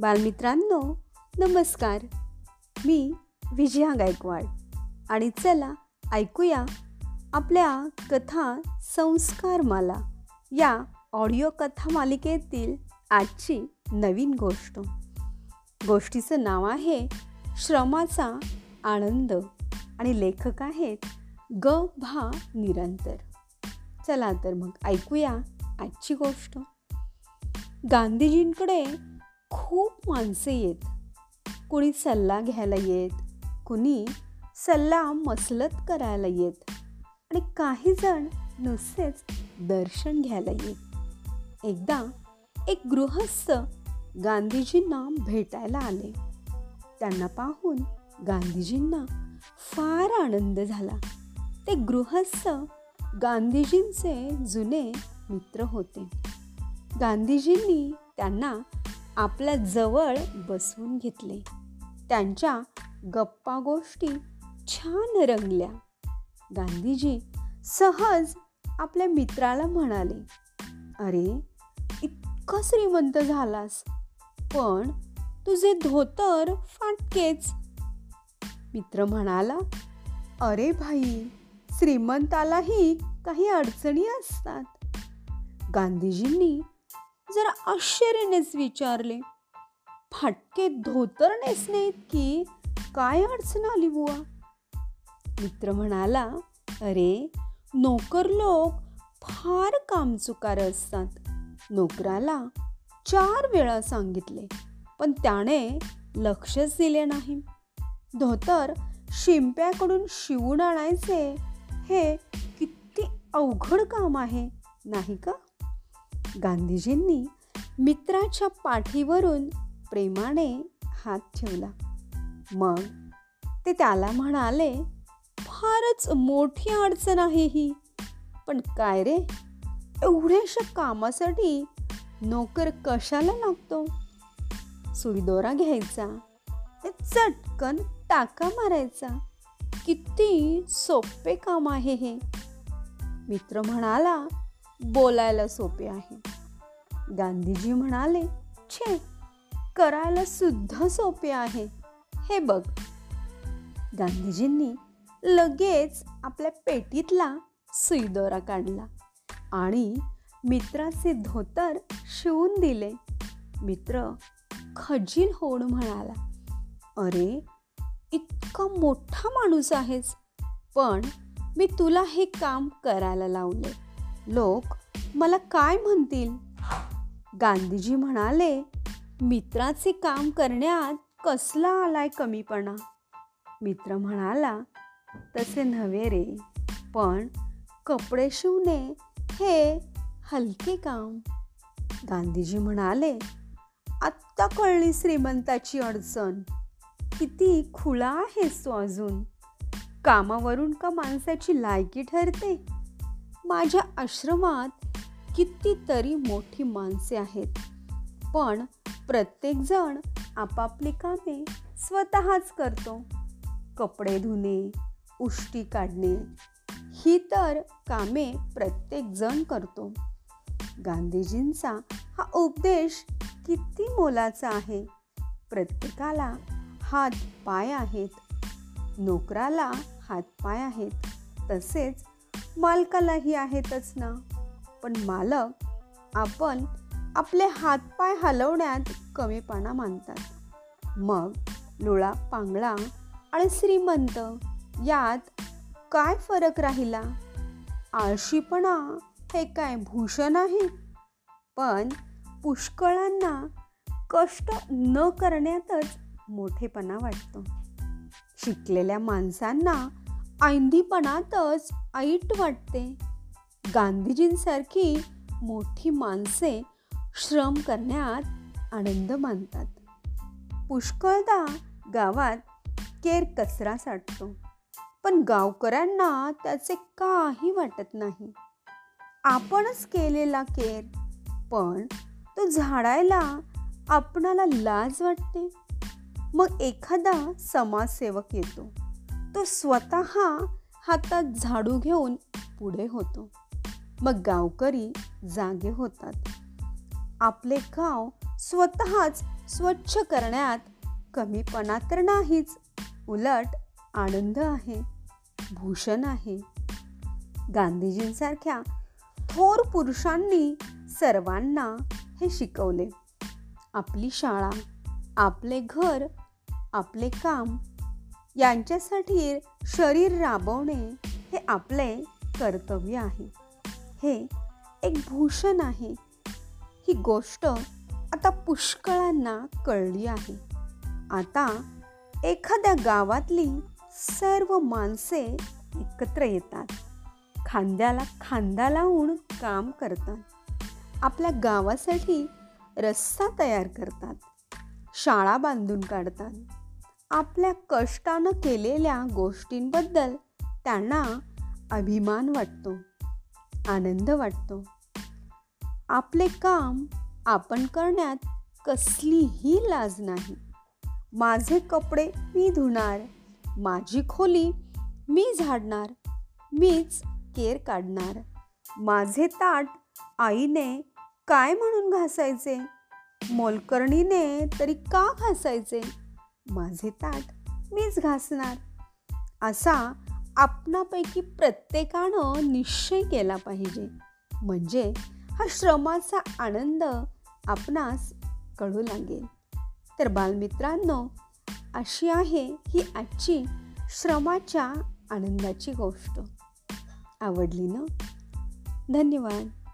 बालमित्रांनो नमस्कार. मी विजया गायकवाड. आणि चला ऐकूया आपल्या कथा संस्कार माला या ऑडिओ कथा मालिकेतील आजची नवीन गोष्ट. गोष्टीचं नाव आहे श्रमाचा आनंद आणि लेखक आहेत ग भा निरंतर. चला तर मग ऐकूया आजची गोष्ट. गांधीजींकडे खूप माणसे येत. कुणी सल्ला घ्यायला येत कुणी सल्ला मसलत करायला येत आणि काही जण नुसतेच दर्शन घ्यायला येत. एकदा एक गृहस्थ गांधीजींना भेटायला आले. त्यांना पाहून गांधीजींना फार आनंद झाला. ते गृहस्थ गांधीजींचे जुने मित्र होते. गांधीजींनी त्यांना आपल्या जवळ बसवून घेतले. त्यांच्या गप्पा गोष्टी छान रंगल्या. गांधीजी सहज आपल्या मित्राला म्हणाले अरे इतकं श्रीमंत झालास पण तुझे धोतर फाटकेच. मित्र म्हणाला अरे भाई श्रीमंतालाही काही अडचणी असतात. गांधीजींनी जरा आश्चर्यानेच विचारले. फाटके धोतर नेसणे इतकी काय अडचण आली बुवा? मित्र म्हणाला अरे नोकर लोक फार कामचुकार असतात. नोकराला चार वेळा सांगितले पण त्याने लक्षच दिले नाही. धोतर शिंप्याकडून शिवून आणायचे हे किती अवघड काम आहे नाही का? गांधीजींनी मित्राच्या पाठीवरून प्रेमाने हात ठेवला. मग ते त्याला म्हणाले फारच मोठी अडचण आहे ही. पण काय रे? एवढ्याशा कामासाठी नोकर कशाला लागतो? सुईदोरा घ्यायचा. ते चटकन टाका मारायचा. किती सोपे काम आहे हे. मित्र म्हणाला बोलायला सोपे आहे. गांधीजी म्हणाले छे करायला सुद्धा सोपे आहे. हे बघ. गांधीजींनी लगेच आपल्या पेटीतला सुईदोरा काढला आणि मित्राचे धोतर शिवून दिले. मित्र खजील होऊन म्हणाला अरे इतका मोठा माणूस आहेस पण मी तुला हे काम करायला लावले. लोक मला काय म्हणतील? गांधीजी म्हणाले मित्राचे काम करण्यात कसला आलाय कमीपणा? मित्र म्हणाला तसे नव्हे रे पण कपडे शिवणे हे हलके काम. गांधीजी म्हणाले आत्ता कळली श्रीमंताची अडचण. किती खुला आहेस तो अजून. कामावरून का माणसाची लायकी ठरते? माझ्या आश्रमात कितीतरी मोठी माणसे आहेत. पण प्रत्येकजण आपापली कामे स्वतःच करतो. कपडे धुणे उष्टी काढणे ही तर कामे प्रत्येकजण करतो. गांधीजींचा हा उपदेश किती मोलाचा आहे. प्रत्येकाला हात पाय आहेत. नोकराला हात पाय आहेत. तसेच मालकालाही आहेतच ना. पण मालक आपण आपले हातपाय हलवण्यात कमीपणा मानतात. मग लोळा पांगळा आणि श्रीमंत यात काय फरक राहिला? आळशीपणा हे काय भूषण आहे? पण पुष्कळांना कष्ट न करण्यातच मोठेपणा वाटतो. शिकलेल्या माणसांना ऐंदीपणातच ऐट वाटते. गांधीजींसारखी मोठी माणसे श्रम करण्यात आनंद मानतात. पुष्कळदा गावात केर कचरा साठतो. पण गावकऱ्यांना त्याचे काही वाटत नाही. आपणच केलेला केर पण तो झाडायला आपणाला लाज वाटते. मग एखादा समाजसेवक येतो. तो स्वतः हातात झाडू घेऊन पुढे होतो. मग गावकरी जागे होतात. आपले गाव स्वतःच स्वच्छ करण्यात कमीपणा तर नाहीच. उलट आनंद आहे भूषण आहे. गांधीजींसारख्या थोर पुरुषांनी सर्वांना हे शिकवले. आपली शाळा आपले घर आपले काम यांच्यासाठी शरीर राबवणे हे आपले कर्तव्य आहे. हे एक भूषण आहे. ही गोष्ट आता पुष्कळांना कळली आहे. आता एखाद्या गावातली सर्व माणसे एकत्र येतात. खांद्याला खांदा लावून काम करतात. आपल्या गावासाठी रस्ता तयार करतात. शाळा बांधून काढतात. आपल्या कष्टानं केलेल्या गोष्टींबद्दल त्यांना अभिमान वाटतो. आनंद वाटतो. आपले काम आपण करण्यात कसलीही लाज नाही. माझे कपडे मी धुणार माझी खोली मी झाडणार मीच केर काढणार. माझे ताट आईने काय म्हणून घासायचे? मोलकर्णीने तरी का घासायचे? माझे ताट मीच घासणार. असा आपणापैकी प्रत्येकानं निश्चय केला पाहिजे. म्हणजे हा श्रमाचा आनंद आपणास कळू लागेल. तर बालमित्रांनो अशी आहे ही आजची श्रमाच्या आनंदाची गोष्ट. आवडली ना? धन्यवाद.